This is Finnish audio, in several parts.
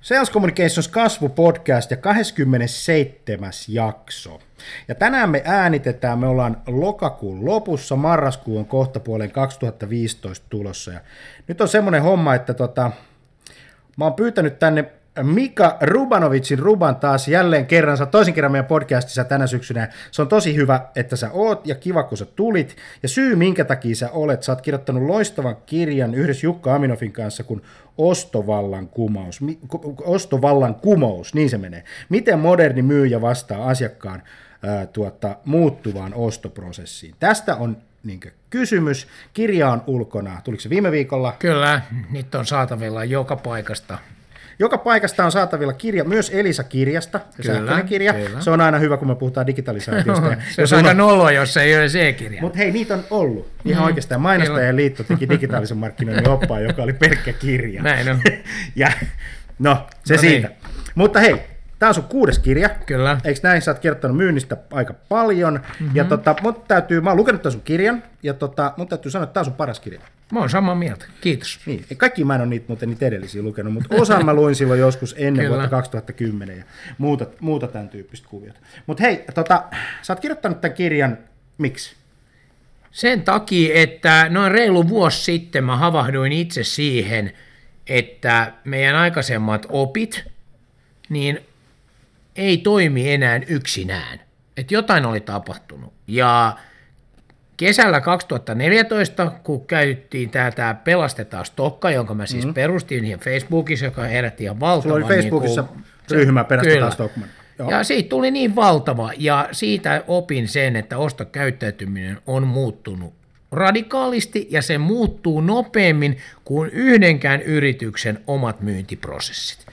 Sales Communications kasvupodcast ja 27. jakso. Ja tänään me äänitetään, me ollaan lokakuun lopussa, marraskuu on kohta puolen 2015 tulossa. Ja nyt on semmoinen homma, että tota, mä oon pyytänyt tänne Mika Rubanovicin Ruban taas jälleen kerran, sä toisin kerran meidän podcastissa tänä syksynä. Se on tosi hyvä, että sä oot ja kiva, kun sä tulit. Ja syy, minkä takia sä olet, sä oot kirjoittanut loistavan kirjan yhdessä Jukka Aminofin kanssa, kun Ostovallan kumous, Ostovallan kumous, niin se menee. Miten moderni myyjä vastaa asiakkaan ää, tuota, muuttuvaan ostoprosessiin. Tästä on niin kysymys. Kirja on ulkona. Tuliko se viime viikolla? Kyllä, nyt on saatavilla joka paikasta. Joka paikasta on saatavilla kirja, myös Elisa-kirjasta, kyllä, kirja. Kyllä. Se on aina hyvä, kun me puhutaan digitalisaatiosta. se on aika noloa, jos ei ole se kirja. Mutta hei, niitä on ollut. Ihan mm, oikeastaan Mainostajien liitto teki digitaalisen markkinoinnin oppaa, joka oli pelkkä kirja. Näin on. ja, no, se no siitä. Niin. Mutta hei, Tämä on sun kuudes kirja. Kyllä. Eikö näin? Sä oot kirjoittanut myynnistä aika paljon. Mm-hmm. Ja tota, mun täytyy, mä oon lukenut tämän sun kirjan, ja tota, mun täytyy sanoa, että tämä on sun paras kirja. Mä oon samaa mieltä. Kiitos. Niin. Kaikki mä en ole niitä, muuten niitä edellisiä lukenut, mutta osa mä luin silloin joskus ennen Kyllä. vuotta 2010 ja muuta, muuta tämän tyyppistä kuviota. Mutta hei, tota, sä oot kirjoittanut tämän kirjan, miksi? Sen takia, että noin reilu vuosi sitten mä havahduin itse siihen, että meidän aikaisemmat opit, niin ei toimi enää yksinään. Että jotain oli tapahtunut. Ja kesällä 2014, kun käytiin tätä Pelastetaan Stokka, jonka mä siis mm. perustin ihan Facebookissa, joka herätti ihan valtavan... Sulla oli Facebookissa niin kuin, ryhmä Pelastetaan Stockman. Ja siitä tuli niin valtava, ja siitä opin sen, että ostokäyttäytyminen on muuttunut radikaalisti, ja se muuttuu nopeammin kuin yhdenkään yrityksen omat myyntiprosessit.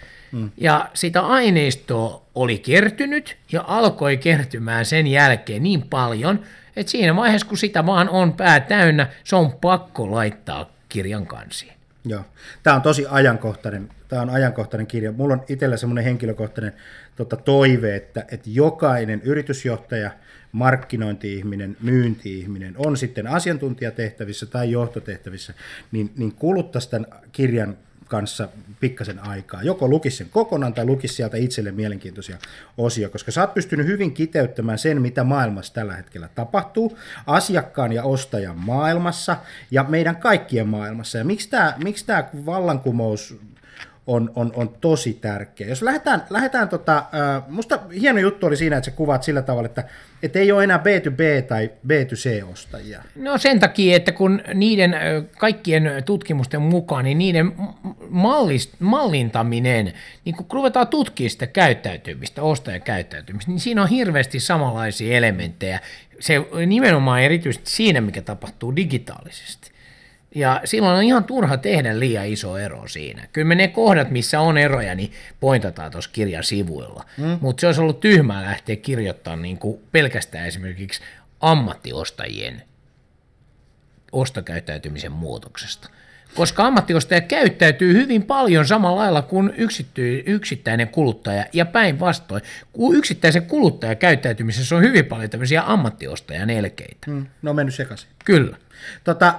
Ja sitä aineistoa oli kertynyt ja alkoi kertymään sen jälkeen niin paljon, että siinä vaiheessa, kun sitä vaan on pää täynnä, se on pakko laittaa kirjan kansiin. Joo. Tämä on tosi ajankohtainen, tämä on ajankohtainen kirja. Mulla on itsellä semmoinen henkilökohtainen tota, toive, että, että jokainen yritysjohtaja, markkinointi-ihminen, myynti-ihminen, on sitten asiantuntijatehtävissä tai johtotehtävissä, niin, niin kuluttaisi tämän kirjan kanssa pikkasen aikaa. Joko lukisi sen kokonaan tai lukisi sieltä itselle mielenkiintoisia osia, koska sä oot pystynyt hyvin kiteyttämään sen, mitä maailmassa tällä hetkellä tapahtuu, asiakkaan ja ostajan maailmassa ja meidän kaikkien maailmassa. Ja miksi tämä miksi vallankumous on, on, on tosi tärkeä. Jos lähdetään, lähdetään tota, musta hieno juttu oli siinä, että sä kuvaat sillä tavalla, että, että ei ole enää B2B tai B2C-ostajia. No sen takia, että kun niiden kaikkien tutkimusten mukaan, niin niiden mallist, mallintaminen, niin kun ruvetaan tutkimaan sitä käyttäytymistä, ostajan käyttäytymistä, niin siinä on hirveästi samanlaisia elementtejä. Se nimenomaan erityisesti siinä, mikä tapahtuu digitaalisesti. Ja silloin on ihan turha tehdä liian iso ero siinä. Kyllä me ne kohdat, missä on eroja, niin pointataan tuossa kirjan sivuilla. Mm. Mutta se olisi ollut tyhmää lähteä kirjoittamaan niin kuin pelkästään esimerkiksi ammattiostajien ostokäyttäytymisen muutoksesta. Koska ammattiostaja käyttäytyy hyvin paljon samalla lailla kuin yksittäinen kuluttaja ja päinvastoin. Kun yksittäisen kuluttajan käyttäytymisessä on hyvin paljon tämmöisiä ammattiostajan elkeitä. Mm, no mennyt sekaisin. Kyllä. Tota,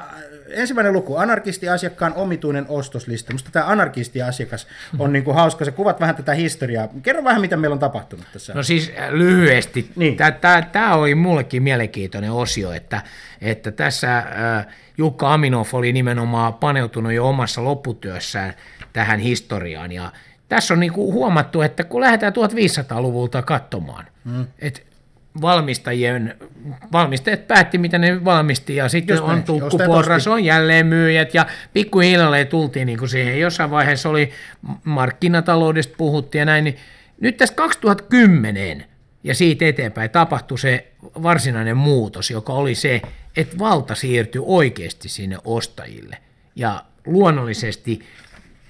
ensimmäinen luku, anarkisti-asiakkaan omituinen ostoslista. Musta tämä anarkisti-asiakas on niin kuin hauska. Se kuvat vähän tätä historiaa. Kerro vähän, mitä meillä on tapahtunut tässä. No siis äh, lyhyesti. Niin. Tämä oli mullekin mielenkiintoinen osio, että, että tässä äh, Jukka Aminov oli nimenomaan paneutunut jo omassa lopputyössään tähän historiaan. Ja tässä on niin kuin huomattu, että kun lähdetään 1500-luvulta katsomaan, mm. että valmistajien, valmistajat päätti, mitä ne valmisti, ja sitten Just on tukkuporras, on jälleenmyyjät, ja pikkuhiljalleen tultiin niin kuin siihen. Jossain vaiheessa oli markkinataloudesta puhuttiin ja näin, niin nyt tästä 2010 ja siitä eteenpäin tapahtui se varsinainen muutos, joka oli se, että valta siirtyi oikeasti sinne ostajille. Ja luonnollisesti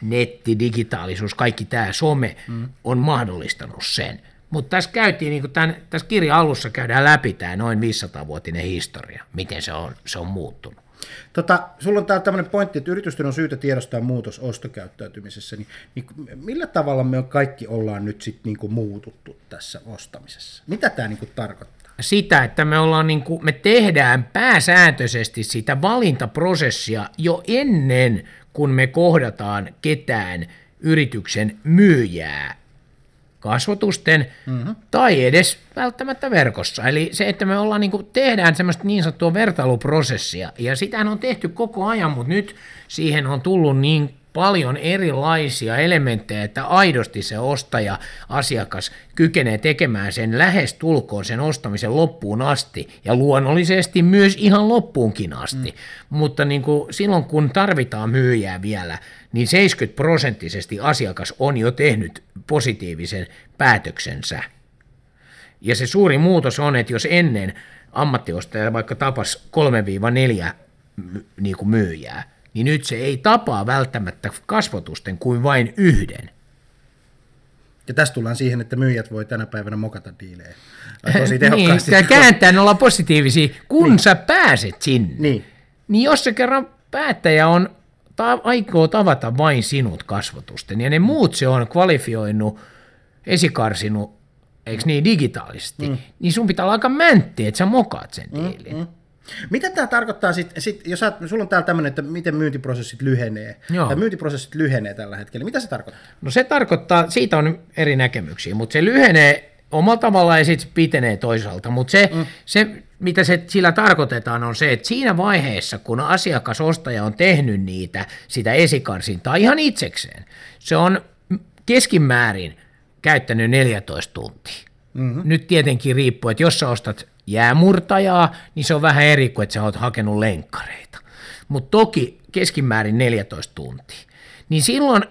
netti, digitaalisuus, kaikki tämä some mm. on mahdollistanut sen. Mutta tässä käytiin, niin tämän, tässä kirjan alussa käydään läpi tämä noin 500-vuotinen historia, miten se on, se on muuttunut. Tota, sulla on täällä tämmöinen pointti, että yritysten on syytä tiedostaa muutos ostokäyttäytymisessä, niin, niin millä tavalla me kaikki ollaan nyt sitten niin muututtu tässä ostamisessa? Mitä tämä niin tarkoittaa? Sitä, että me, ollaan niin kuin, me tehdään pääsääntöisesti sitä valintaprosessia jo ennen, kun me kohdataan ketään yrityksen myyjää kasvotusten mm-hmm. tai edes välttämättä verkossa. Eli se, että me ollaan, niin kuin, tehdään semmoista niin sanottua vertailuprosessia, ja sitähän on tehty koko ajan, mutta nyt siihen on tullut niin paljon erilaisia elementtejä, että aidosti se ostaja, asiakas kykenee tekemään sen lähes tulkoon sen ostamisen loppuun asti ja luonnollisesti myös ihan loppuunkin asti. Mm. Mutta niin kuin silloin kun tarvitaan myyjää vielä, niin 70 prosenttisesti asiakas on jo tehnyt positiivisen päätöksensä. Ja se suuri muutos on, että jos ennen ammattiostaja vaikka tapas 3-4 niin kuin myyjää, niin nyt se ei tapaa välttämättä kasvotusten kuin vain yhden. Ja tässä tullaan siihen, että myyjät voi tänä päivänä mokata diilejä. Tosi tehokkaasti. niin, kääntää olla positiivisia, kun niin. sä pääset sinne. Niin. niin jos se kerran päättäjä on, ta- aikoo tavata vain sinut kasvotusten, ja ne muut se on kvalifioinut, esikarsinut, eikö niin, digitaalisesti, mm. niin sun pitää olla aika mäntti, että sä mokaat sen diilin. Mm, mm. Mitä tämä tarkoittaa sitten, sit, jos sä, sulla on täällä tämmöinen, että miten myyntiprosessit lyhenee, Joo. tai myyntiprosessit lyhenee tällä hetkellä, mitä se tarkoittaa? No se tarkoittaa, siitä on eri näkemyksiä, mutta se lyhenee omalla tavallaan ja sitten pitenee toisaalta, mutta se, mm. se, mitä se sillä tarkoitetaan, on se, että siinä vaiheessa, kun asiakasostaja on tehnyt niitä, sitä esikarsintaa ihan itsekseen, se on keskimäärin käyttänyt 14 tuntia. Mm-hmm. Nyt tietenkin riippuu, että jos sä ostat jäämurtajaa, niin se on vähän eri kuin, että sä oot hakenut lenkkareita. Mutta toki keskimäärin 14 tuntia. Niin silloin,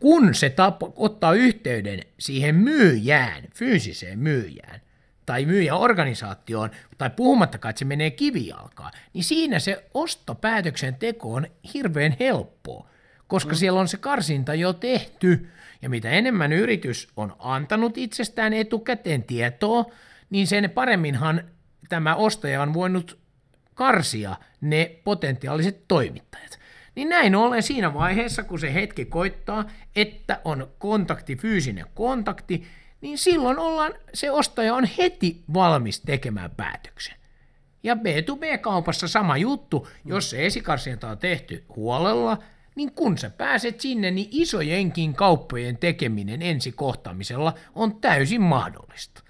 kun se tapa, ottaa yhteyden siihen myyjään, fyysiseen myyjään, tai myyjäorganisaatioon, tai puhumattakaan, että se menee kivijalkaan, niin siinä se ostopäätöksen teko on hirveän helppoa, koska mm. siellä on se karsinta jo tehty, ja mitä enemmän yritys on antanut itsestään etukäteen tietoa, niin sen paremminhan tämä ostaja on voinut karsia ne potentiaaliset toimittajat. Niin näin ollen siinä vaiheessa, kun se hetki koittaa, että on kontakti, fyysinen kontakti, niin silloin ollaan, se ostaja on heti valmis tekemään päätöksen. Ja B2B-kaupassa sama juttu, jos se esikarsinta on tehty huolella, niin kun sä pääset sinne, niin isojenkin kauppojen tekeminen ensikohtamisella on täysin mahdollista.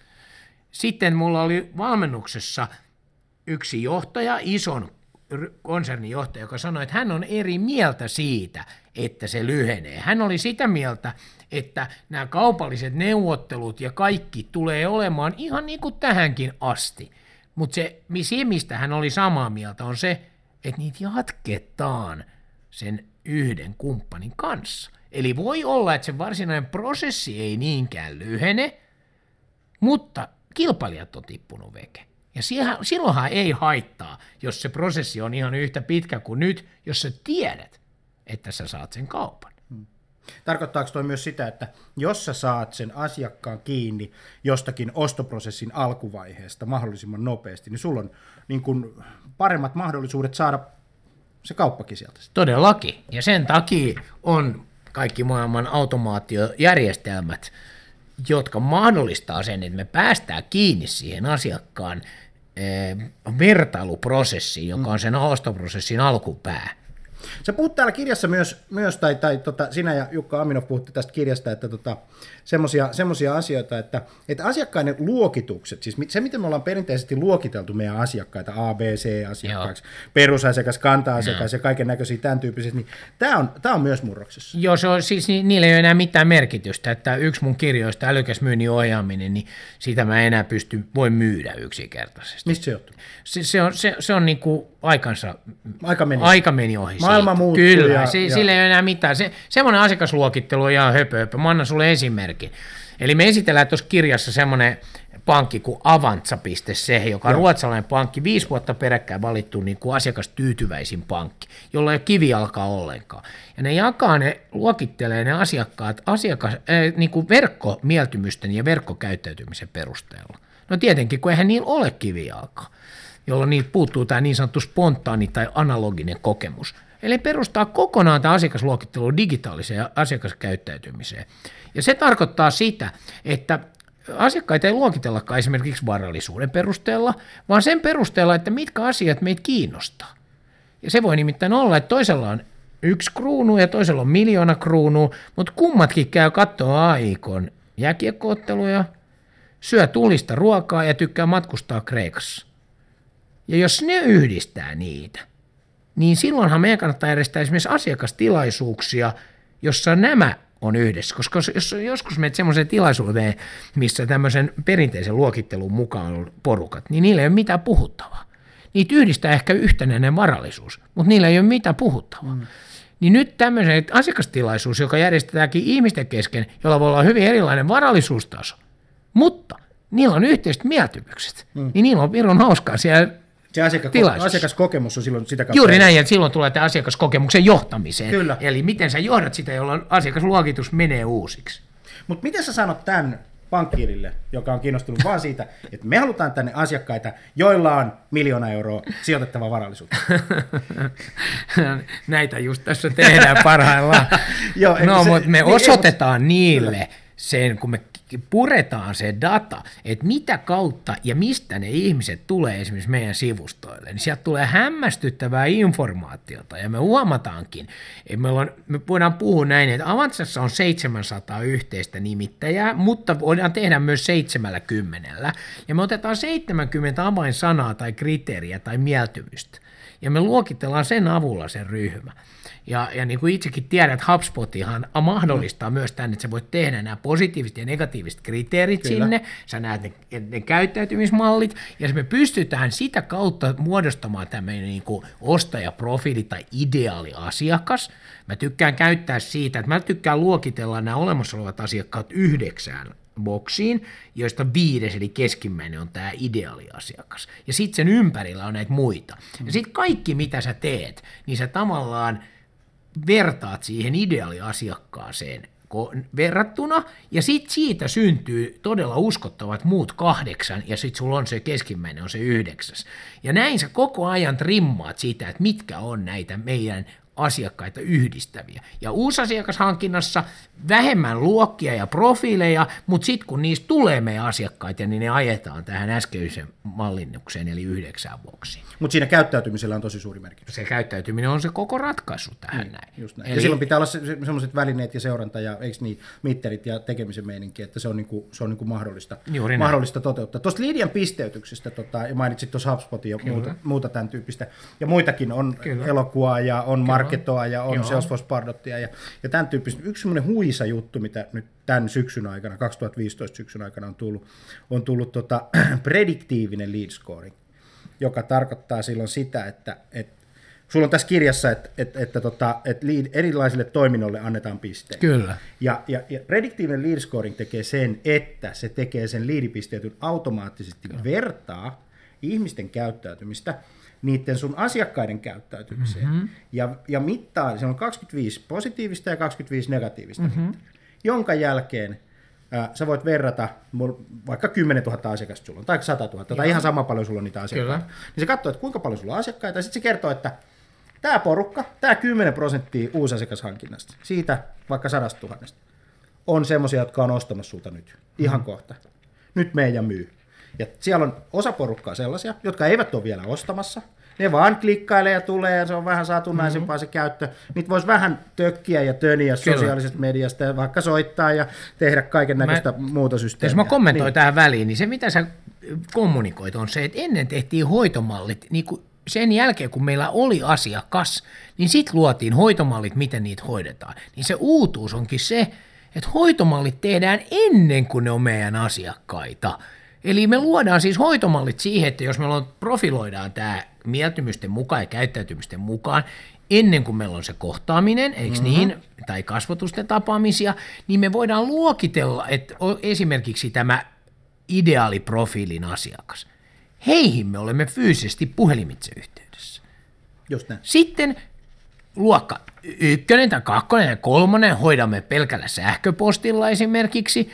Sitten mulla oli valmennuksessa yksi johtaja, ison konsernin johtaja, joka sanoi, että hän on eri mieltä siitä, että se lyhenee. Hän oli sitä mieltä, että nämä kaupalliset neuvottelut ja kaikki tulee olemaan ihan niin kuin tähänkin asti. Mutta se, mistä hän oli samaa mieltä, on se, että niitä jatketaan sen yhden kumppanin kanssa. Eli voi olla, että se varsinainen prosessi ei niinkään lyhene, mutta kilpailijat on tippunut veke. Ja silloinhan ei haittaa, jos se prosessi on ihan yhtä pitkä kuin nyt, jos sä tiedät, että sä saat sen kaupan. Hmm. Tarkoittaako toi myös sitä, että jos sä saat sen asiakkaan kiinni jostakin ostoprosessin alkuvaiheesta mahdollisimman nopeasti, niin sulla on niin kun paremmat mahdollisuudet saada se kauppakin sieltä. Todellakin. Ja sen takia on kaikki maailman automaatiojärjestelmät jotka mahdollistaa sen, että me päästään kiinni siihen asiakkaan eh, vertailuprosessiin, joka on sen ostoprosessin alkupää. Sä puhut täällä kirjassa myös, myös tai, tai tota, sinä ja Jukka Aminov puhutte tästä kirjasta, että tota, semmoisia asioita, että, että asiakkaiden luokitukset, siis se miten me ollaan perinteisesti luokiteltu meidän asiakkaita, A, B, C asiakkaaksi, Joo. perusasiakas, kanta-asiakas Joo. ja kaiken näköisiä tämän tyyppisiä, niin tämä on, tämä on myös murroksessa. Joo, se on, siis niillä ei ole enää mitään merkitystä, että yksi mun kirjoista, älykäs myynnin ohjaaminen, niin sitä mä enää pysty, voi myydä yksinkertaisesti. Mistä se johtuu? Se, se on, se, se on niin kuin aikansa, aika meni, aika meni ohi. Maailma muuttuu. Kyllä, ja, se, ja... sillä ei ole enää mitään. Se, semmoinen asiakasluokittelu on ihan höpö, höpö. Mä annan sulle esimerkin. Eli me esitellään tuossa kirjassa semmoinen pankki kuin Avantsa.se, joka on ruotsalainen pankki, viisi vuotta peräkkäin valittu niin kuin asiakastyytyväisin pankki, jolla ei ole kivi alkaa ollenkaan. Ja ne jakaa, ne luokittelee ne asiakkaat asiakas, äh, niin kuin verkkomieltymysten ja verkkokäyttäytymisen perusteella. No tietenkin, kun eihän niillä ole kivijalkaa, jolloin niitä puuttuu tämä niin sanottu spontaani tai analoginen kokemus. Eli perustaa kokonaan tämä asiakasluokittelu digitaaliseen asiakaskäyttäytymiseen. Ja se tarkoittaa sitä, että asiakkaita ei luokitellakaan esimerkiksi varallisuuden perusteella, vaan sen perusteella, että mitkä asiat meitä kiinnostaa. Ja se voi nimittäin olla, että toisella on yksi kruunu ja toisella on miljoona kruunua, mutta kummatkin käy katsoa AIKon jääkiekkootteluja, syö tulista ruokaa ja tykkää matkustaa Kreikassa. Ja jos ne yhdistää niitä, niin silloinhan meidän kannattaa järjestää esimerkiksi asiakastilaisuuksia, jossa nämä on yhdessä. Koska jos joskus menet semmoiseen tilaisuuteen, missä tämmöisen perinteisen luokittelun mukaan on porukat, niin niillä ei ole mitään puhuttavaa. Niitä yhdistää ehkä yhtenäinen varallisuus, mutta niillä ei ole mitään puhuttavaa. Mm. Niin nyt tämmöinen asiakastilaisuus, joka järjestetäänkin ihmisten kesken, jolla voi olla hyvin erilainen varallisuustaso, mutta niillä on yhteiset mieltymykset, mm. niin niillä on pirun hauskaa siellä se asiakas, asiakaskokemus on silloin sitä kautta. Juuri näin, että silloin tulee tämä asiakaskokemuksen johtamiseen. Kyllä. Eli miten sä johdat sitä, jolloin asiakasluokitus menee uusiksi. Mutta miten sä sanot tämän pankkiirille, joka on kiinnostunut vaan siitä, että me halutaan tänne asiakkaita, joilla on miljoona euroa sijoitettava varallisuutta. Näitä just tässä tehdään parhaillaan. Joo, no, se, mutta me niin, osoitetaan niille sen, kun me puretaan se data, että mitä kautta ja mistä ne ihmiset tulee esimerkiksi meidän sivustoille, niin sieltä tulee hämmästyttävää informaatiota ja me huomataankin, että me, on, me voidaan puhua näin, että Avantsassa on 700 yhteistä nimittäjää, mutta voidaan tehdä myös 70 ja me otetaan 70 avainsanaa tai kriteeriä tai mieltymystä. Ja me luokitellaan sen avulla sen ryhmä. Ja, ja niin kuin itsekin tiedät, HubSpotihan mahdollistaa mm. myös tänne, että sä voit tehdä nämä positiiviset ja negatiiviset kriteerit Kyllä. sinne, sä näet ne, ne käyttäytymismallit, ja me pystytään sitä kautta muodostamaan tämmöinen niin kuin ostajaprofiili tai ideaali asiakas. Mä tykkään käyttää siitä, että mä tykkään luokitella nämä olemassa olevat asiakkaat yhdeksään boksiin, joista viides eli keskimmäinen on tämä ideaaliasiakas. Ja sitten sen ympärillä on näitä muita. Ja mm. sitten kaikki, mitä sä teet, niin sä tavallaan vertaat siihen ideaaliasiakkaaseen verrattuna, ja sitten siitä syntyy todella uskottavat muut kahdeksan, ja sitten sulla on se keskimmäinen, on se yhdeksäs. Ja näin sä koko ajan trimmaat sitä, että mitkä on näitä meidän asiakkaita yhdistäviä. Ja uusasiakashankinnassa vähemmän luokkia ja profiileja, mutta sitten kun niistä tulee meidän asiakkaita, niin ne ajetaan tähän äskeiseen mallinnukseen, eli yhdeksään boksiin. Mutta siinä käyttäytymisellä on tosi suuri merkitys. Se käyttäytyminen on se koko ratkaisu tähän niin, näin. Just näin. Eli... Ja silloin pitää olla se, sellaiset välineet ja seuranta ja eikö niin, mitterit ja tekemisen meininki, että se on, niinku, se on niinku mahdollista, Juuri mahdollista toteuttaa. Tuosta Lidian pisteytyksestä tota, ja mainitsit tuossa HubSpotin ja muuta, muuta tämän tyyppistä. Ja muitakin on Kyllä. elokuvaa ja on Kyllä. Marketoa ja on Joo. Salesforce Pardottia ja, ja tämän tyyppistä. Yksi semmoinen huisa juttu, mitä nyt tämän syksyn aikana, 2015 syksyn aikana on tullut, on tullut tota, prediktiivinen lead scoring, joka tarkoittaa silloin sitä, että, että sulla on tässä kirjassa, että, että, että, tota, että lead, erilaisille toiminnoille annetaan pisteitä. Kyllä. Ja, ja, ja prediktiivinen lead scoring tekee sen, että se tekee sen leadipisteetyn automaattisesti Kyllä. vertaa ihmisten käyttäytymistä niiden sun asiakkaiden käyttäytymiseen. Mm-hmm. Ja, ja mittaa, se on 25 positiivista ja 25 negatiivista. Mm-hmm jonka jälkeen ää, sä voit verrata, vaikka 10 000 asiakasta sulla on, tai 100 000, Joo. tai ihan sama paljon sulla on niitä asiakkaita. Kyllä. Niin se katsoo, että kuinka paljon sulla on asiakkaita, ja sitten se kertoo, että tämä porukka, tämä 10 prosenttia asiakashankinnasta, siitä vaikka 100 000, on semmoisia, jotka on ostamassa sulta nyt, ihan mm. kohta. Nyt meidän myy. Ja siellä on osa porukkaa sellaisia, jotka eivät ole vielä ostamassa, ne vaan klikkailee ja tulee ja se on vähän satunnaisempaa mm-hmm. se käyttö. Niitä voisi vähän tökkiä ja töniä Kyllä. sosiaalisesta mediasta ja vaikka soittaa ja tehdä kaiken näköistä muuta systeemiä. Jos mä kommentoin niin. tähän väliin, niin se mitä sä kommunikoit on se, että ennen tehtiin hoitomallit niin kuin sen jälkeen, kun meillä oli asiakas, niin sitten luotiin hoitomallit, miten niitä hoidetaan. Niin se uutuus onkin se, että hoitomallit tehdään ennen kuin ne on meidän asiakkaita. Eli me luodaan siis hoitomallit siihen, että jos on, profiloidaan tämä mieltymysten mukaan ja käyttäytymisten mukaan, ennen kuin meillä on se kohtaaminen, eikö mm-hmm. niin, tai kasvatusten tapaamisia, niin me voidaan luokitella, että esimerkiksi tämä ideaaliprofiilin asiakas, heihin me olemme fyysisesti puhelimitse yhteydessä. Just näin. Sitten luokka ykkönen tai kakkonen ja kolmonen hoidamme pelkällä sähköpostilla esimerkiksi,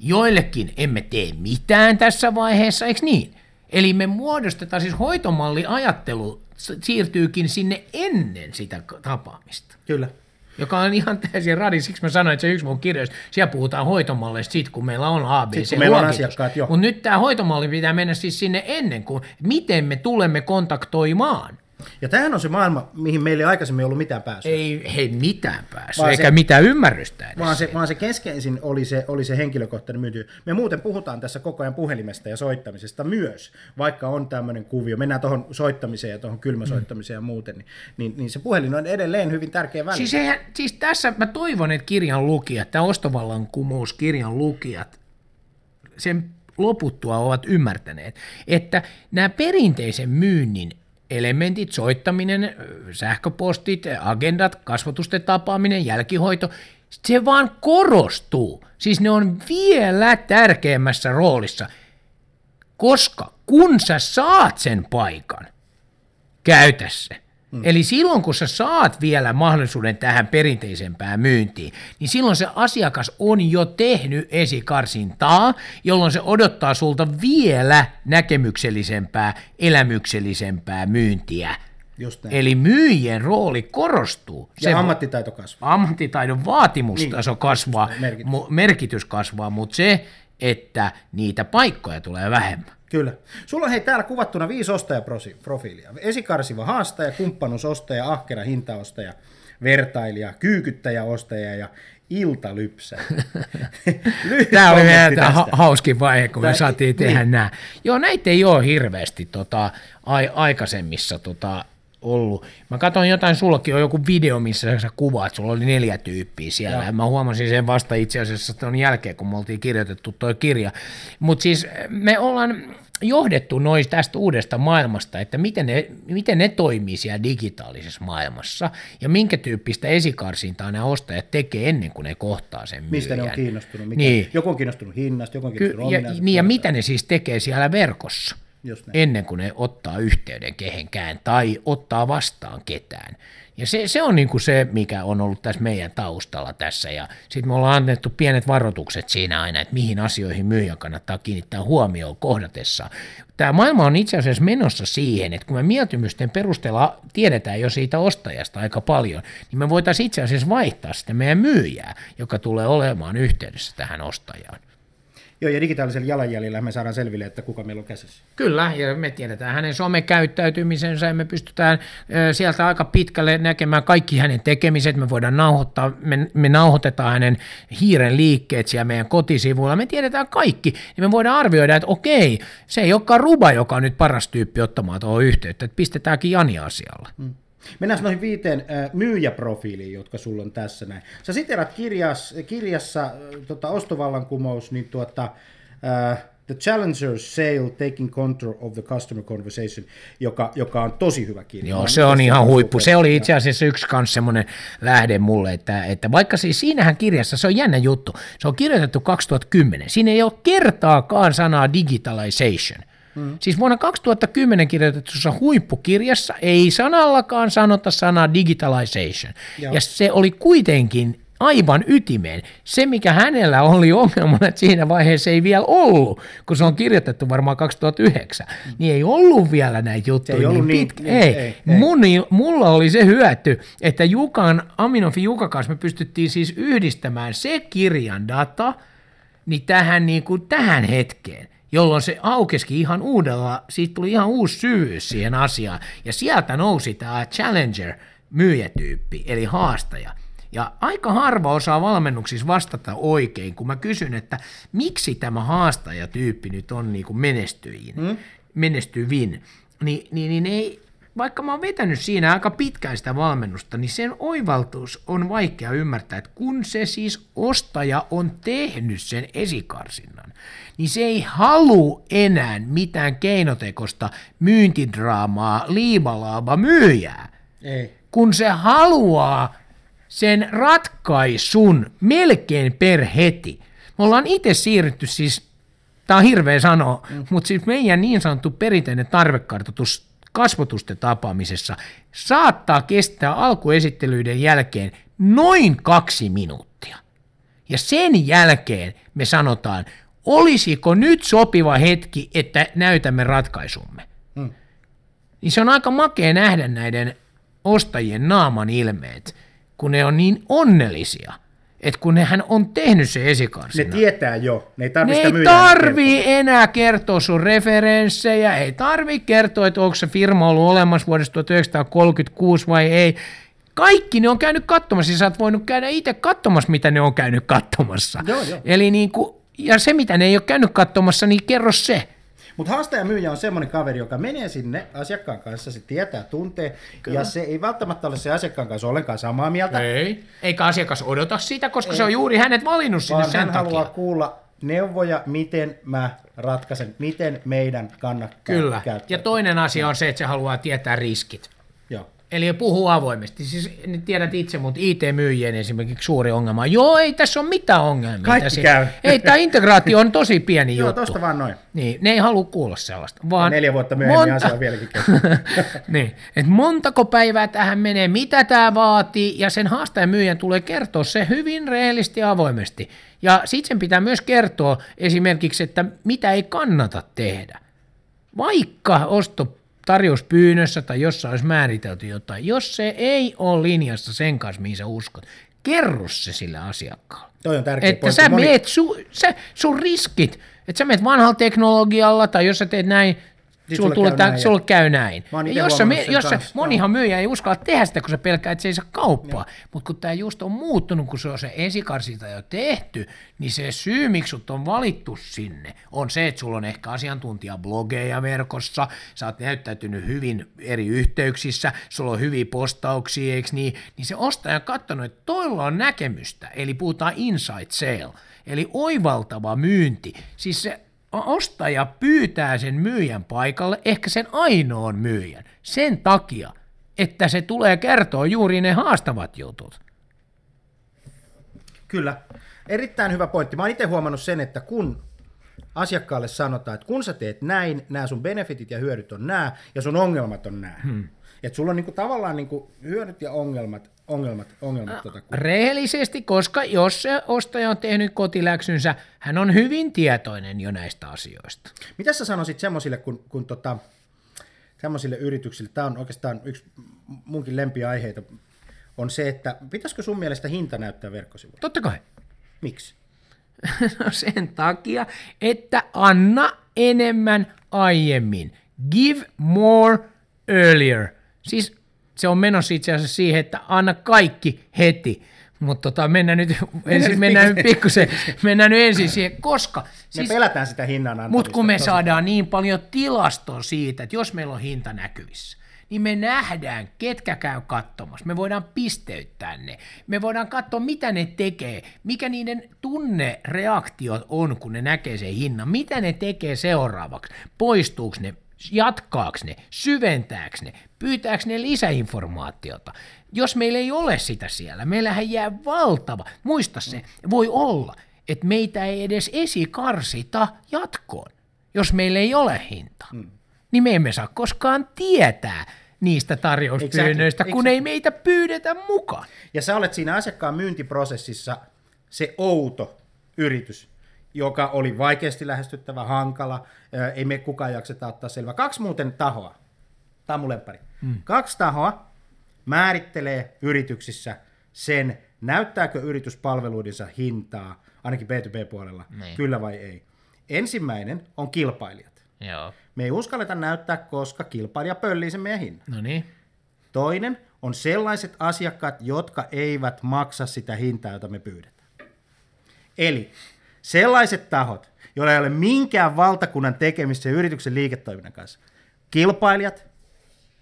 joillekin emme tee mitään tässä vaiheessa, eikö niin? Eli me muodostetaan siis hoitomalliajattelu siirtyykin sinne ennen sitä tapaamista. Kyllä. Joka on ihan täysin radi, siksi mä sanoin, että se yksi mun kirjoista, siellä puhutaan hoitomalleista sit, kun meillä on ABC meillä on asiakkaat, jo. Mutta nyt tämä hoitomalli pitää mennä siis sinne ennen kuin, miten me tulemme kontaktoimaan. Ja tämähän on se maailma, mihin meillä ei aikaisemmin ollut mitään pääsyä. Ei, ei mitään pääsyä, eikä se, mitään ymmärrystä edes. Vaan se, vaan se keskeisin oli se, oli se henkilökohtainen myynti. Me muuten puhutaan tässä koko ajan puhelimesta ja soittamisesta myös, vaikka on tämmöinen kuvio. Mennään tuohon soittamiseen ja tuohon kylmäsoittamiseen mm. ja muuten, niin, niin, niin, se puhelin on edelleen hyvin tärkeä väline. Siis, eihän, siis tässä mä toivon, että kirjan lukijat, tämä ostovallan kumous kirjan lukijat, sen loputtua ovat ymmärtäneet, että nämä perinteisen myynnin elementit, soittaminen, sähköpostit, agendat, kasvatusten tapaaminen, jälkihoito, se vaan korostuu. Siis ne on vielä tärkeämmässä roolissa, koska kun sä saat sen paikan, käytä se. Mm. Eli silloin, kun sä saat vielä mahdollisuuden tähän perinteisempään myyntiin, niin silloin se asiakas on jo tehnyt esikarsintaa, jolloin se odottaa sulta vielä näkemyksellisempää, elämyksellisempää myyntiä. Just Eli myyjien rooli korostuu. Ja se ammattitaito kasvaa. Ammattitaidon vaatimustaso niin. kasvaa, merkitys. merkitys kasvaa, mutta se, että niitä paikkoja tulee vähemmän. Kyllä. Sulla on hei täällä kuvattuna viisi ostajaprofiilia. Esikarsiva haastaja, kumppanuusostaja, ahkera hintaostaja, vertailija, kyykyttäjä ostaja ja iltalypsä. Tämä oli vielä ha- hauskin vaihe, kun me saatiin tehdä niin. nämä. Joo, näitä ei ole hirveästi tota, ai- aikaisemmissa tota, ollut. Mä katsoin jotain, sullakin on joku video, missä sä kuvaat, sulla oli neljä tyyppiä siellä. Ja. Mä huomasin sen vasta itse asiassa ton jälkeen, kun me oltiin kirjoitettu toi kirja. Mutta siis me ollaan johdettu noin tästä uudesta maailmasta, että miten ne, miten ne toimii siellä digitaalisessa maailmassa ja minkä tyyppistä esikarsintaa nämä ostajat tekee ennen kuin ne kohtaa sen myyjän. Mistä ne on kiinnostunut? Mikä, niin. Joku on kiinnostunut hinnasta, joku on kiinnostunut Ky- ja, niin, ja mitä ne siis tekee siellä verkossa ennen kuin ne ottaa yhteyden kehenkään tai ottaa vastaan ketään. Ja se, se on niin kuin se, mikä on ollut tässä meidän taustalla tässä. Ja sitten me ollaan annettu pienet varoitukset siinä aina, että mihin asioihin myyjän kannattaa kiinnittää huomioon kohdatessa. Tämä maailma on itse asiassa menossa siihen, että kun me mieltymysten perusteella tiedetään jo siitä ostajasta aika paljon, niin me voitaisiin itse asiassa vaihtaa sitä meidän myyjää, joka tulee olemaan yhteydessä tähän ostajaan. Joo, ja digitaalisella jalanjäljellä me saadaan selville, että kuka meillä on käsissä. Kyllä, ja me tiedetään hänen somekäyttäytymisensä, ja me pystytään sieltä aika pitkälle näkemään kaikki hänen tekemiset, me voidaan nauhoittaa, me, me nauhoitetaan hänen hiiren liikkeet siellä meidän kotisivuilla, me tiedetään kaikki, ja me voidaan arvioida, että okei, se ei olekaan Ruba, joka on nyt paras tyyppi ottamaan tuohon yhteyttä, että pistetäänkin Jani asialla. Hmm. Mennään noihin viiteen myyjäprofiiliin, jotka sulla on tässä näin. Sä siterat kirjas, kirjassa tota, ostovallankumous, niin tuota, äh, The Challenger's Sale Taking Control of the Customer Conversation, joka, joka on tosi hyvä kirja. Joo, se on ihan huippu. Se oli itse asiassa yksi kans semmoinen lähde mulle, että, että vaikka siis siinähän kirjassa, se on jännä juttu, se on kirjoitettu 2010, siinä ei ole kertaakaan sanaa digitalization. Mm. Siis vuonna 2010 kirjoitetussa huippukirjassa ei sanallakaan sanota sanaa digitalization. Joo. Ja se oli kuitenkin aivan ytimeen. Se, mikä hänellä oli ongelmana, että siinä vaiheessa ei vielä ollut, kun se on kirjoitettu varmaan 2009, mm. niin ei ollut vielä näitä juttuja ei niin, niin pitkä. Niin, ei. ei, ei. Mun, mulla oli se hyöty, että Jukan, Aminofi Juka kanssa me pystyttiin siis yhdistämään se kirjan data niin tähän, niin kuin, tähän hetkeen jolloin se aukeski ihan uudella, siitä tuli ihan uusi syvyys siihen asiaan, ja sieltä nousi tämä Challenger myyjätyyppi, eli haastaja. Ja aika harva osaa valmennuksissa vastata oikein, kun mä kysyn, että miksi tämä haastajatyyppi nyt on niin kuin menestyjin, hmm? menestyvin, niin, niin, niin ei, vaikka mä oon vetänyt siinä aika pitkään sitä valmennusta, niin sen oivaltuus on vaikea ymmärtää, että kun se siis ostaja on tehnyt sen esikarsinnan, niin se ei halu enää mitään keinotekosta myyntidraamaa liimalaava myyjää. Ei. Kun se haluaa sen ratkaisun melkein per heti. Me ollaan itse siirrytty siis, tämä on hirveä sanoa, mm. mutta siis meidän niin sanottu perinteinen tarvekartoitus kasvotusten tapaamisessa saattaa kestää alkuesittelyiden jälkeen noin kaksi minuuttia. Ja sen jälkeen me sanotaan, olisiko nyt sopiva hetki, että näytämme ratkaisumme. Hmm. Niin se on aika makea nähdä näiden ostajien naaman ilmeet, kun ne on niin onnellisia, että kun hän on tehnyt se Ne esikarsina. tietää jo, ne ei tarvitse Ne ei tarvii enää kertoa sun referenssejä, ei tarvii kertoa, että onko se firma ollut olemassa vuodesta 1936 vai ei. Kaikki ne on käynyt katsomassa, ja sä oot voinut käydä itse katsomassa, mitä ne on käynyt katsomassa. Joo, joo. Eli niin kuin, ja se, mitä ne ei ole käynyt katsomassa, niin kerro se. Mutta haastaja myyjä on semmoinen kaveri, joka menee sinne asiakkaan kanssa, se tietää, tuntee, ja se ei välttämättä ole se asiakkaan kanssa ollenkaan samaa mieltä, Ei. Eikä asiakas odota sitä, koska ei. se on juuri hänet valinnut sinne vaan sen hän takia. haluaa kuulla neuvoja, miten mä ratkaisen, miten meidän kannattaa Kyllä. käyttää. Ja toinen asia on se, että se haluaa tietää riskit. Joo. Eli puhuu avoimesti. Siis tiedät itse, mutta IT-myyjien esimerkiksi suuri ongelma on, joo, ei tässä ole mitään ongelmia. Kaikki tässä. käy. Ei, tämä integraatio on tosi pieni Joo, juttu. tosta vaan noin. Niin, ne ei halua kuulla sellaista. Vaan Neljä vuotta myöhemmin asia on vieläkin niin, että montako päivää tähän menee, mitä tämä vaatii, ja sen haastajan myyjän tulee kertoa se hyvin rehellisesti ja avoimesti. Ja sitten sen pitää myös kertoa esimerkiksi, että mitä ei kannata tehdä. Vaikka osto tarjouspyynnössä tai jossain olisi määritelty jotain, jos se ei ole linjassa sen kanssa, mihin sä uskot, kerro se sille asiakkaalle. Toi on tärkeä Että pointti. sä Moni- meet, su, sä, sun riskit, että sä meet vanhalla teknologialla tai jos sä teet näin, Sit sulla, tulee käy tää, näin sulla käy näin. Ja ite jos, sä, huomannut me, sen jos sä, kanssa. monihan myyjä ei uskalla tehdä sitä, kun se pelkää, että se ei saa kauppaa. Mutta kun tämä just on muuttunut, kun se on se esikarsita jo tehty, niin se syy, miksi sut on valittu sinne, on se, että sulla on ehkä asiantuntijablogeja verkossa, sä oot näyttäytynyt hyvin eri yhteyksissä, sulla on hyviä postauksia, eikö niin? Niin se ostaja on katsonut, että toilla on näkemystä, eli puhutaan inside sale, eli oivaltava myynti. Siis se ostaja pyytää sen myyjän paikalle, ehkä sen ainoan myyjän, sen takia, että se tulee kertoa juuri ne haastavat jutut. Kyllä. Erittäin hyvä pointti. Mä oon itse huomannut sen, että kun asiakkaalle sanotaan, että kun sä teet näin, nämä sun benefitit ja hyödyt on nämä, ja sun ongelmat on nämä. Hmm. Että sulla on niinku tavallaan niinku hyödyt ja ongelmat, ongelmat, ongelmat tota, kun... Rehellisesti, koska jos se ostaja on tehnyt kotiläksynsä, hän on hyvin tietoinen jo näistä asioista. Mitä sä sanoisit semmoisille, kun, kun tota, semmoisille yrityksille, tämä on oikeastaan yksi munkin lempiaiheita, on se, että pitäisikö sun mielestä hinta näyttää verkkosivuilla? Totta kai. Miksi? No sen takia, että anna enemmän aiemmin. Give more earlier. Siis se on menossa itse asiassa siihen, että anna kaikki heti. Mutta tota, mennään nyt, ensin, mennään nyt pikkusen. mennään nyt ensin siihen, koska... Me Siis, pelätään sitä hinnan antamista. mutta kun me tosi- saadaan niin paljon tilastoa siitä, että jos meillä on hinta näkyvissä, niin me nähdään, ketkä käy katsomassa. Me voidaan pisteyttää ne. Me voidaan katsoa, mitä ne tekee, mikä niiden tunnereaktiot on, kun ne näkee sen hinnan. Mitä ne tekee seuraavaksi? Poistuuko ne? Jatkaako ne? Syventääkö ne? Pyytääkö ne lisäinformaatiota? Jos meillä ei ole sitä siellä, meillähän jää valtava. Muista se, voi olla, että meitä ei edes esikarsita jatkoon, jos meillä ei ole hinta. Mm. Niin me emme saa koskaan tietää niistä tarjouspyynnöistä, Exactly, kun ei meitä pyydetä mukaan. Ja sä olet siinä asiakkaan myyntiprosessissa se outo yritys, joka oli vaikeasti lähestyttävä, hankala, ei me kukaan jakseta ottaa selvää. Kaksi muuten tahoa, tämä on mun lemppari. Hmm. Kaksi tahoa määrittelee yrityksissä sen, näyttääkö yritys palveluidensa hintaa, ainakin B2B-puolella, Niin. kyllä vai ei. Ensimmäinen on kilpailijat. Joo. Me ei uskalleta näyttää, koska kilpailija pöllii sen meidän hinnan. No niin. Toinen on sellaiset asiakkaat, jotka eivät maksa sitä hintaa, jota me pyydetään. Eli sellaiset tahot, joilla ei ole minkään valtakunnan tekemistä sen yrityksen liiketoiminnan kanssa. Kilpailijat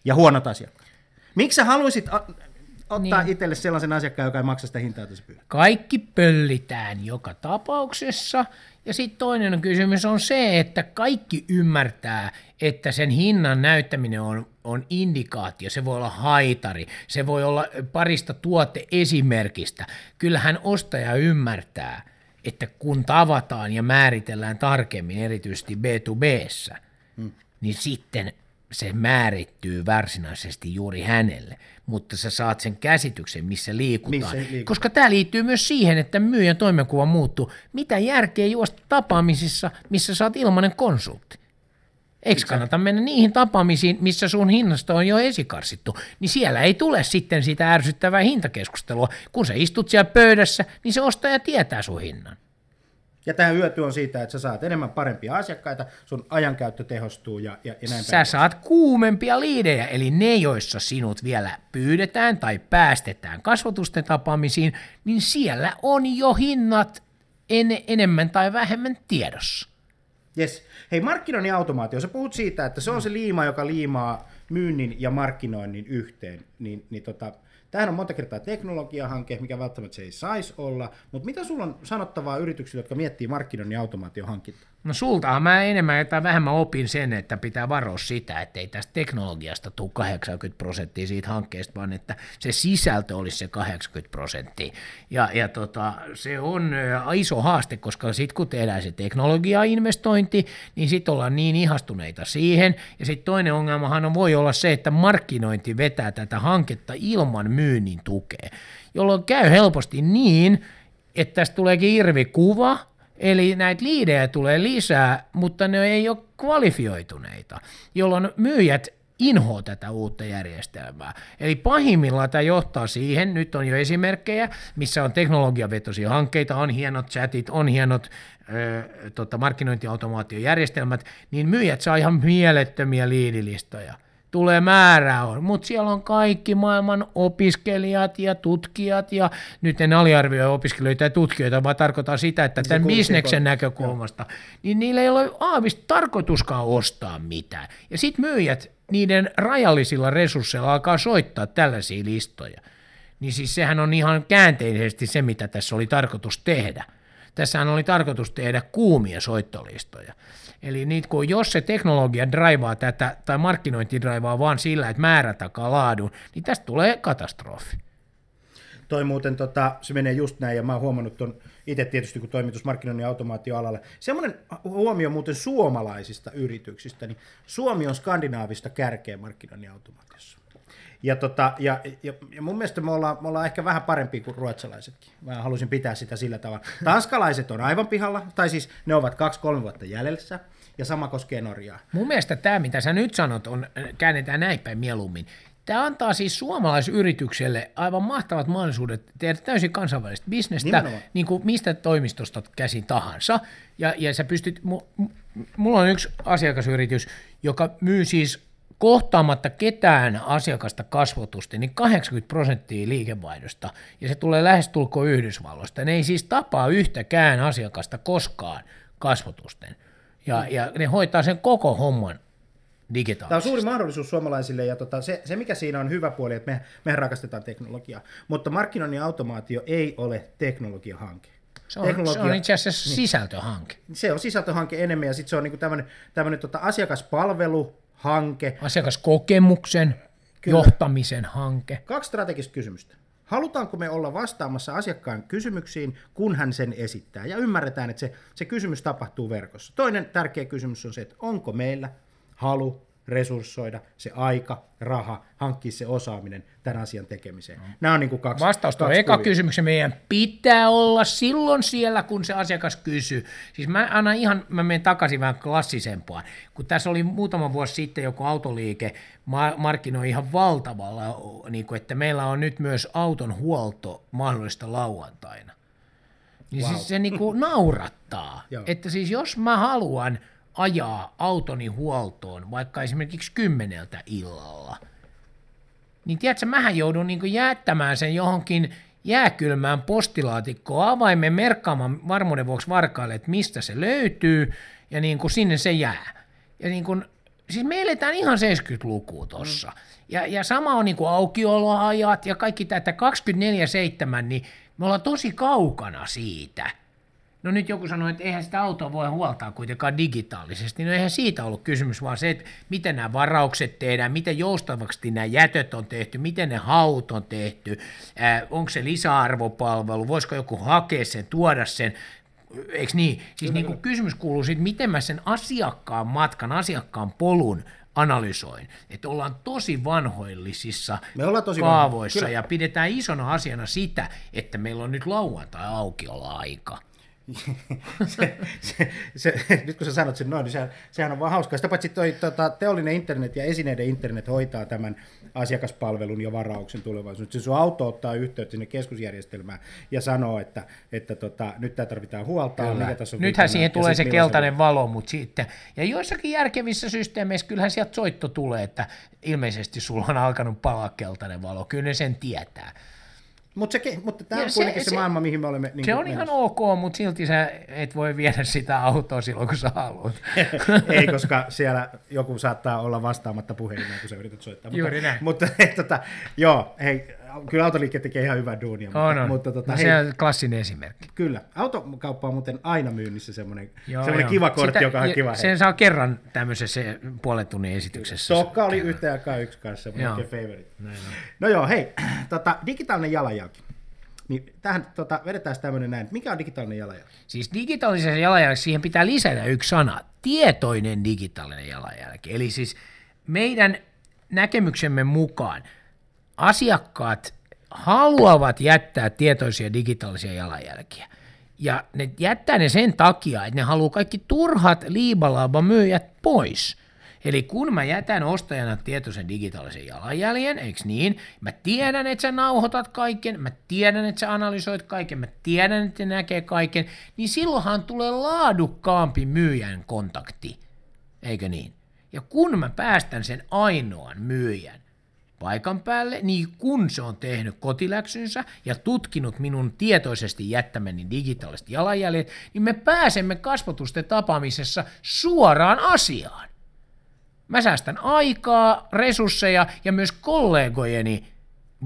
ja huonot asiakkaat. Miksi sä haluaisit a- ottaa niin. itselle sellaisen asiakkaan, joka ei maksa sitä hintaa, jota pyydät? Kaikki pöllitään joka tapauksessa. Ja sitten toinen kysymys on se, että kaikki ymmärtää, että sen hinnan näyttäminen on, on indikaatio, se voi olla haitari, se voi olla parista tuoteesimerkistä. Kyllähän ostaja ymmärtää, että kun tavataan ja määritellään tarkemmin, erityisesti B2Bssä, hmm. niin sitten se määrittyy varsinaisesti juuri hänelle, mutta sä saat sen käsityksen, missä liikutaan. Missä liikutaan. Koska tämä liittyy myös siihen, että myyjän toimenkuva muuttuu. Mitä järkeä juosta tapaamisissa, missä saat ilmainen konsultti? Eikö kannata mennä niihin tapaamisiin, missä sun hinnasta on jo esikarsittu? Niin siellä ei tule sitten sitä ärsyttävää hintakeskustelua. Kun sä istut siellä pöydässä, niin se ostaja tietää sun hinnan. Ja tämä hyöty on siitä, että sä saat enemmän parempia asiakkaita, sun ajankäyttö tehostuu ja, ja, ja näin Sä saat kuumempia liidejä, eli ne, joissa sinut vielä pyydetään tai päästetään kasvatusten tapaamisiin, niin siellä on jo hinnat en, enemmän tai vähemmän tiedossa. Yes. Hei, markkinoinnin automaatio, sä puhut siitä, että se on se liima, joka liimaa myynnin ja markkinoinnin yhteen, niin, niin tota, Tämähän on monta kertaa teknologiahanke, mikä välttämättä se ei saisi olla, mutta mitä sulla on sanottavaa yrityksille, jotka miettii markkinoinnin automaatiohankintaa? No sultahan mä enemmän tai vähemmän opin sen, että pitää varoa sitä, että ei tästä teknologiasta tule 80 prosenttia siitä hankkeesta, vaan että se sisältö olisi se 80 prosenttia. Ja, ja tota, se on iso haaste, koska sitten kun tehdään se teknologia-investointi, niin sitten ollaan niin ihastuneita siihen. Ja sitten toinen ongelmahan on, voi olla se, että markkinointi vetää tätä hanketta ilman myynnin tukea, jolloin käy helposti niin, että tästä tuleekin irvikuva, Eli näitä liidejä tulee lisää, mutta ne ei ole kvalifioituneita, jolloin myyjät inhoa tätä uutta järjestelmää. Eli pahimmillaan tämä johtaa siihen, nyt on jo esimerkkejä, missä on teknologiavetoisia hankkeita, on hienot chatit, on hienot ö, tota, markkinointiautomaatiojärjestelmät, niin myyjät saa ihan mielettömiä liidilistoja – tulee määrää on, mutta siellä on kaikki maailman opiskelijat ja tutkijat, ja nyt en aliarvioi opiskelijoita ja tutkijoita, vaan tarkoitan sitä, että tämän bisneksen näkökulmasta, niin niillä ei ole aavista tarkoituskaan ostaa mitään. Ja sitten myyjät niiden rajallisilla resursseilla alkaa soittaa tällaisia listoja. Niin siis sehän on ihan käänteisesti se, mitä tässä oli tarkoitus tehdä. Tässähän oli tarkoitus tehdä kuumia soittolistoja. Eli niitä, kun jos se teknologia draivaa tätä, tai markkinointi draivaa vaan sillä, että määrä takaa laadun, niin tästä tulee katastrofi. Toi muuten, tota, se menee just näin, ja mä oon huomannut ton itse tietysti, kun toimitusmarkkinoinnin automaatioalalle. Semmoinen huomio muuten suomalaisista yrityksistä, niin Suomi on skandinaavista kärkeä markkinoinnin automaatiossa. Ja, tota, ja, ja, ja mun mielestä me ollaan, me ollaan ehkä vähän parempi kuin ruotsalaisetkin. Mä halusin pitää sitä sillä tavalla. Tanskalaiset on aivan pihalla, tai siis ne ovat kaksi-kolme vuotta jäljessä, ja sama koskee Norjaa. Mun mielestä tämä, mitä sä nyt sanot, on, käännetään näin päin mieluummin. Tämä antaa siis suomalaisyritykselle aivan mahtavat mahdollisuudet tehdä täysin kansainvälistä bisnestä, niin kuin mistä toimistosta käsin tahansa. Ja, ja sä pystyt, mulla on yksi asiakasyritys, joka myy siis kohtaamatta ketään asiakasta kasvotusti, niin 80 prosenttia liikevaihdosta, ja se tulee lähestulkoon Yhdysvalloista. Ne ei siis tapaa yhtäkään asiakasta koskaan kasvotusten. Ja, ja ne hoitaa sen koko homman digitaalisesti. Tämä on suuri mahdollisuus suomalaisille, ja tota, se, se mikä siinä on hyvä puoli, että me, mehän rakastetaan teknologiaa, mutta markkinoinnin automaatio ei ole teknologiahanke. Se on, Teknologia, se on itse asiassa niin, sisältöhanke. Se on sisältöhanke enemmän, ja sitten se on niinku tämmöinen tota asiakaspalvelu, hanke. Asiakaskokemuksen, Kyllä. johtamisen hanke. Kaksi strategista kysymystä. Halutaanko me olla vastaamassa asiakkaan kysymyksiin, kun hän sen esittää, ja ymmärretään, että se, se kysymys tapahtuu verkossa. Toinen tärkeä kysymys on se, että onko meillä halu resurssoida se aika, raha, hankkia se osaaminen tämän asian tekemiseen. Nämä on niin kuin kaksi Vastaus on eka kysymyksen. Meidän pitää olla silloin siellä, kun se asiakas kysyy. Siis mä annan ihan, mä menen takaisin vähän klassisempaan. Kun tässä oli muutama vuosi sitten joku autoliike markkinoi ihan valtavalla, niin kuin, että meillä on nyt myös auton huolto mahdollista lauantaina. Niin wow. siis se niin kuin naurattaa. että siis jos mä haluan – ajaa autoni huoltoon vaikka esimerkiksi kymmeneltä illalla, niin tiedätkö, mähän joudun niin jättämään sen johonkin jääkylmään postilaatikkoon avaimen merkkaamaan varmuuden vuoksi varkaille, että mistä se löytyy, ja niin kuin sinne se jää. Ja niin kuin, siis me eletään ihan 70-lukua tuossa. Mm. Ja, ja sama on niin kuin aukioloajat ja kaikki tätä 24-7, niin me ollaan tosi kaukana siitä – No nyt joku sanoi, että eihän sitä autoa voi huoltaa kuitenkaan digitaalisesti. No eihän siitä ollut kysymys, vaan se, että miten nämä varaukset tehdään, miten joustavaksi nämä jätöt on tehty, miten ne haut on tehty, äh, onko se lisäarvopalvelu, voisiko joku hakea sen, tuoda sen, eikö niin? Siis niin kuin kysymys kuuluu siitä, miten mä sen asiakkaan matkan, asiakkaan polun analysoin, että ollaan tosi vanhoillisissa Me ollaan tosi kaavoissa ja pidetään isona asiana sitä, että meillä on nyt lauantai aukiolla aika se, se, se, nyt kun sä sanot sen noin, niin sehän, sehän on vaan hauskaa. Sitä paitsi toi tota, teollinen internet ja esineiden internet hoitaa tämän asiakaspalvelun ja varauksen tulevaisuudessa. Se sun auto ottaa yhteyttä sinne keskusjärjestelmään ja sanoo, että, että tota, nyt tämä tarvitaan huoltaa. Mikä tässä on Nythän siihen tulee se keltainen se... valo, mutta sitten, ja joissakin järkevissä systeemeissä kyllähän sieltä soitto tulee, että ilmeisesti sulla on alkanut palaa keltainen valo. Kyllä ne sen tietää. Mut se, mutta tämä on se, kuitenkin se, se maailma, mihin me olemme niin Se on menossa. ihan ok, mutta silti sä et voi viedä sitä autoa silloin, kun sä haluat. Ei, koska siellä joku saattaa olla vastaamatta puhelimeen, kun sä yrität soittaa. Juuri mutta, näin. Mutta tota, joo, hei, kyllä autoliikkeet tekee ihan hyvää duunia. On, mutta, on. mutta tota, no, hei, se on klassinen esimerkki. Kyllä. Autokauppa on muuten aina myynnissä semmoinen, joo, semmoinen joo. kiva kortti, Sitä, joka on kiva. Sen saa kerran tämmöisessä puolen tunnin esityksessä. Tokka oli yhtä aikaa yksi kanssa, semmoinen favorite. No joo, hei, tota, digitaalinen jalanjälki. Niin tähän tota, vedetään tämmöinen näin, mikä on digitaalinen jalanjälki? Siis digitaalisen jalanjälki, siihen pitää lisätä yksi sana, tietoinen digitaalinen jalanjälki. Eli siis meidän näkemyksemme mukaan asiakkaat haluavat jättää tietoisia digitaalisia jalanjälkiä. Ja ne jättää ne sen takia, että ne haluaa kaikki turhat liibalaaba myyjät pois – Eli kun mä jätän ostajana tietoisen digitaalisen jalanjäljen, eikö niin? Mä tiedän, että sä nauhoitat kaiken, mä tiedän, että sä analysoit kaiken, mä tiedän, että näkee kaiken, niin silloinhan tulee laadukkaampi myyjän kontakti, eikö niin? Ja kun mä päästän sen ainoan myyjän paikan päälle, niin kun se on tehnyt kotiläksynsä ja tutkinut minun tietoisesti jättämäni digitaaliset jalanjäljet, niin me pääsemme kasvatusten tapaamisessa suoraan asiaan. Mä säästän aikaa, resursseja ja myös kollegojeni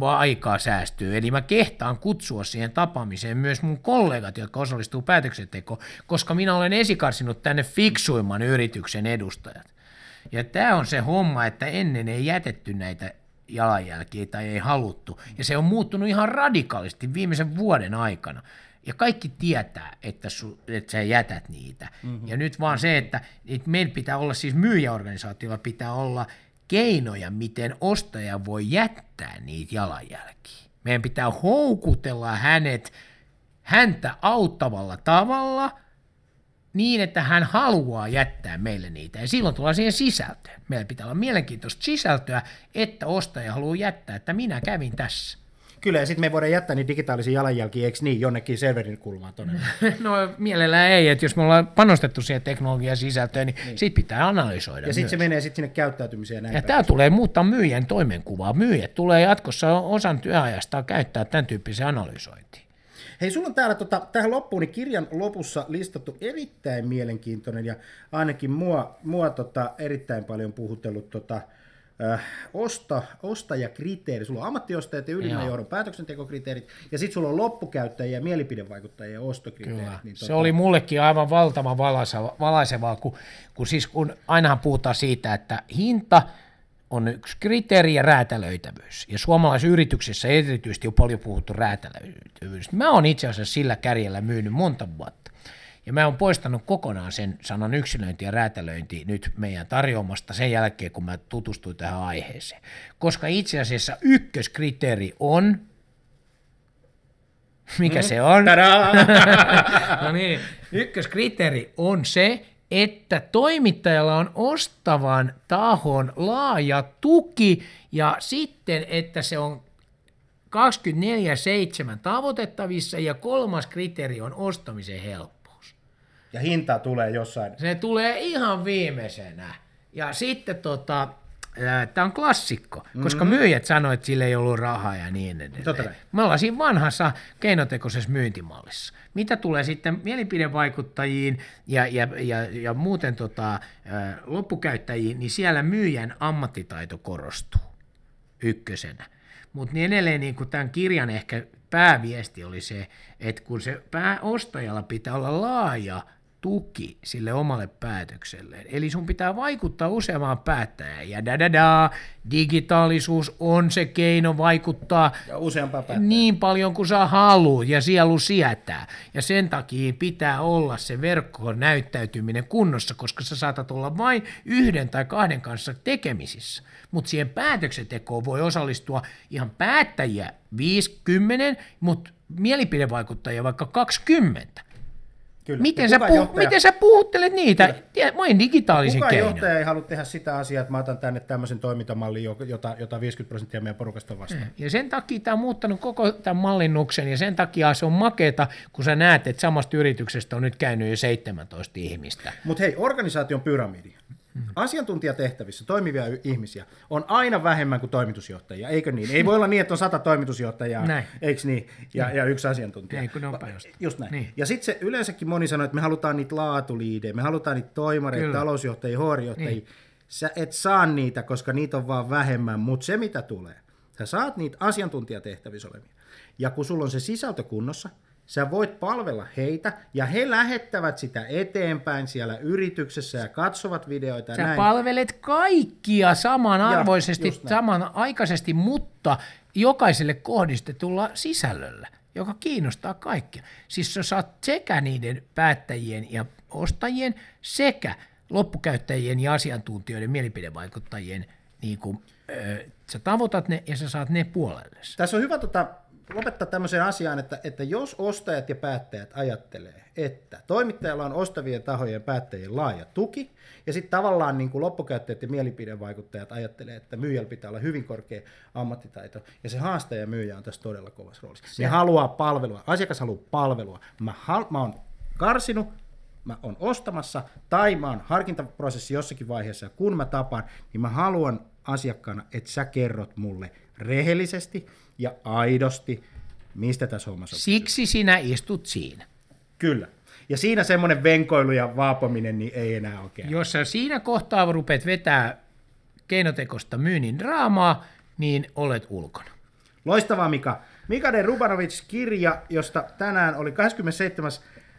aikaa säästyy. Eli mä kehtaan kutsua siihen tapaamiseen myös mun kollegat, jotka osallistuu päätöksentekoon, koska minä olen esikarsinut tänne fiksuimman yrityksen edustajat. Ja tämä on se homma, että ennen ei jätetty näitä jalanjälkiä tai ei haluttu. Ja se on muuttunut ihan radikaalisti viimeisen vuoden aikana. Ja kaikki tietää, että, su, että sä jätät niitä. Mm-hmm. Ja nyt vaan se, että, että meillä pitää olla, siis myyjäorganisaatiolla pitää olla keinoja, miten ostaja voi jättää niitä jalanjälkiä. Meidän pitää houkutella hänet häntä auttavalla tavalla niin, että hän haluaa jättää meille niitä. Ja silloin tullaan siihen sisältöön. Meillä pitää olla mielenkiintoista sisältöä, että ostaja haluaa jättää, että minä kävin tässä. Kyllä, ja sitten me voidaan jättää niin digitaalisia jalanjälkiä, eikö niin, jonnekin serverin kulmaan tuonne? no mielellään ei, että jos me ollaan panostettu siihen teknologian sisältöön, niin, niin. siitä pitää analysoida Ja sitten se menee sitten sinne käyttäytymiseen. Näin ja tämä tulee muuttaa myyjän toimenkuvaa. Myyjät tulee jatkossa osan työajasta käyttää tämän tyyppisen analysointiin. Hei, sulla on täällä tota, tähän loppuun niin kirjan lopussa listattu erittäin mielenkiintoinen ja ainakin mua, mua tota, erittäin paljon puhutellut tota, äh, osta, ostajakriteeri. Sulla on ammattiostajat ja ylimmän johdon päätöksentekokriteerit, ja sitten sulla on loppukäyttäjiä, mielipidevaikuttajia ja ostokriteerit. Kyllä. Niin se tota... oli mullekin aivan valtava valaisevaa, kun, kun, siis kun ainahan puhutaan siitä, että hinta on yksi kriteeri ja räätälöitävyys. Ja suomalaisissa yrityksissä erityisesti on paljon puhuttu räätälöitävyys. Mä oon itse asiassa sillä kärjellä myynyt monta vuotta. Ja mä oon poistanut kokonaan sen sanan yksilöinti ja räätälöinti nyt meidän tarjoamasta sen jälkeen, kun mä tutustuin tähän aiheeseen. Koska itse asiassa ykköskriteeri on, mikä mm. se on? no niin, ykköskriteeri on se, että toimittajalla on ostavan tahon laaja tuki ja sitten, että se on 24-7 tavoitettavissa ja kolmas kriteeri on ostamisen helppo. Ja hinta tulee jossain. Se tulee ihan viimeisenä. Ja sitten tota, tämä on klassikko, koska mm-hmm. myyjät sanoivat, että sillä ei ollut rahaa ja niin edelleen. Totta Me ollaan siinä vanhassa keinotekoisessa myyntimallissa. Mitä tulee sitten mielipidevaikuttajiin ja, ja, ja, ja muuten tota, loppukäyttäjiin, niin siellä myyjän ammattitaito korostuu ykkösenä. Mutta niin edelleen niin kuin tämän kirjan ehkä pääviesti oli se, että kun se pääostajalla pitää olla laaja tuki sille omalle päätökselleen. Eli sun pitää vaikuttaa useamaan päättäjään. Ja da digitaalisuus on se keino vaikuttaa ja niin paljon kuin sä haluat ja sielu sietää. Ja sen takia pitää olla se verkkoon näyttäytyminen kunnossa, koska sä saatat olla vain yhden tai kahden kanssa tekemisissä. Mutta siihen päätöksentekoon voi osallistua ihan päättäjiä 50, mutta mielipidevaikuttajia vaikka 20. Kyllä. Miten sä, kuka puh- johtaja- miten sä puhuttelet niitä? Mä en digitaalisen Kukaan keinoin. johtaja ei halua tehdä sitä asiaa, että mä otan tänne tämmöisen toimintamallin, jota, jota 50 prosenttia meidän porukasta on vastaan. Ja sen takia tämä on muuttanut koko tämän mallinnuksen, ja sen takia se on makeeta, kun sä näet, että samasta yrityksestä on nyt käynyt jo 17 ihmistä. Mutta hei, organisaation pyramidi. Asiantuntijatehtävissä toimivia ihmisiä on aina vähemmän kuin toimitusjohtajia, eikö niin? Ei voi olla niin, että on sata toimitusjohtajaa, Näin. eikö niin? Ja, ja yksi asiantuntija. Ei, kun ne on just. Just näin. Niin. Ja sitten se yleensäkin moni sanoo, että me halutaan niitä laatuliidejä, me halutaan niitä toimareita, Kyllä. talousjohtajia, huorijohtajia. Niin. Sä et saa niitä, koska niitä on vaan vähemmän, mutta se mitä tulee, sä saat niitä asiantuntijatehtävissä olevia. Ja kun sulla on se sisältö kunnossa, sä voit palvella heitä, ja he lähettävät sitä eteenpäin siellä yrityksessä ja katsovat videoita Sä näin. palvelet kaikkia samanarvoisesti, samanaikaisesti, mutta jokaiselle kohdistetulla sisällöllä, joka kiinnostaa kaikkia. Siis sä saat sekä niiden päättäjien ja ostajien sekä loppukäyttäjien ja asiantuntijoiden, mielipidevaikuttajien, niin kuin, ö, sä tavoitat ne ja sä saat ne puolelle. Tässä on hyvä tota, lopettaa tämmöiseen asiaan, että, että jos ostajat ja päättäjät ajattelee, että toimittajalla on ostavien tahojen päättäjien laaja tuki, ja sitten tavallaan niin kuin loppukäyttäjät ja mielipidevaikuttajat ajattelee, että myyjällä pitää olla hyvin korkea ammattitaito, ja se haastaja ja myyjä on tässä todella kovassa roolissa. Ne haluaa palvelua, asiakas haluaa palvelua. Mä, hal- mä oon karsinut, mä oon ostamassa, tai mä oon harkintaprosessi jossakin vaiheessa, ja kun mä tapaan, niin mä haluan asiakkaana, että sä kerrot mulle rehellisesti ja aidosti, mistä tässä hommassa on. Siksi sinä istut siinä. Kyllä. Ja siinä semmoinen venkoilu ja vaapominen niin ei enää oikein. Jos sä siinä kohtaa rupeat vetää keinotekosta myynnin draamaa, niin olet ulkona. Loistavaa Mika. Mika de Rubanovic kirja, josta tänään oli 27.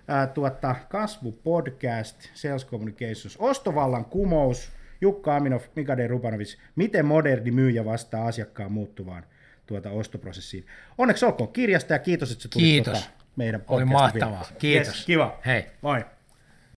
Ää, tuota, kasvupodcast Sales Communications, Ostovallan kumous, Jukka Aminov, Mika de Rubanovic, miten moderni myyjä vastaa asiakkaan muuttuvaan tuota ostoprosessiin. Onneksi olkoon kirjasta ja kiitos, että sä tulit Kiitos. Tuota, meidän Oli mahtavaa. Kiitos. Yes, kiva. Hei. Moi.